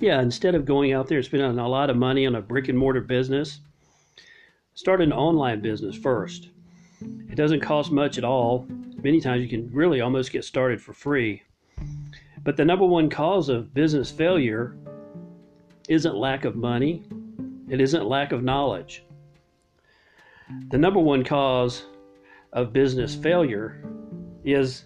Yeah, instead of going out there and spending a lot of money on a brick and mortar business, start an online business first. It doesn't cost much at all. Many times you can really almost get started for free. But the number one cause of business failure isn't lack of money, it isn't lack of knowledge. The number one cause of business failure is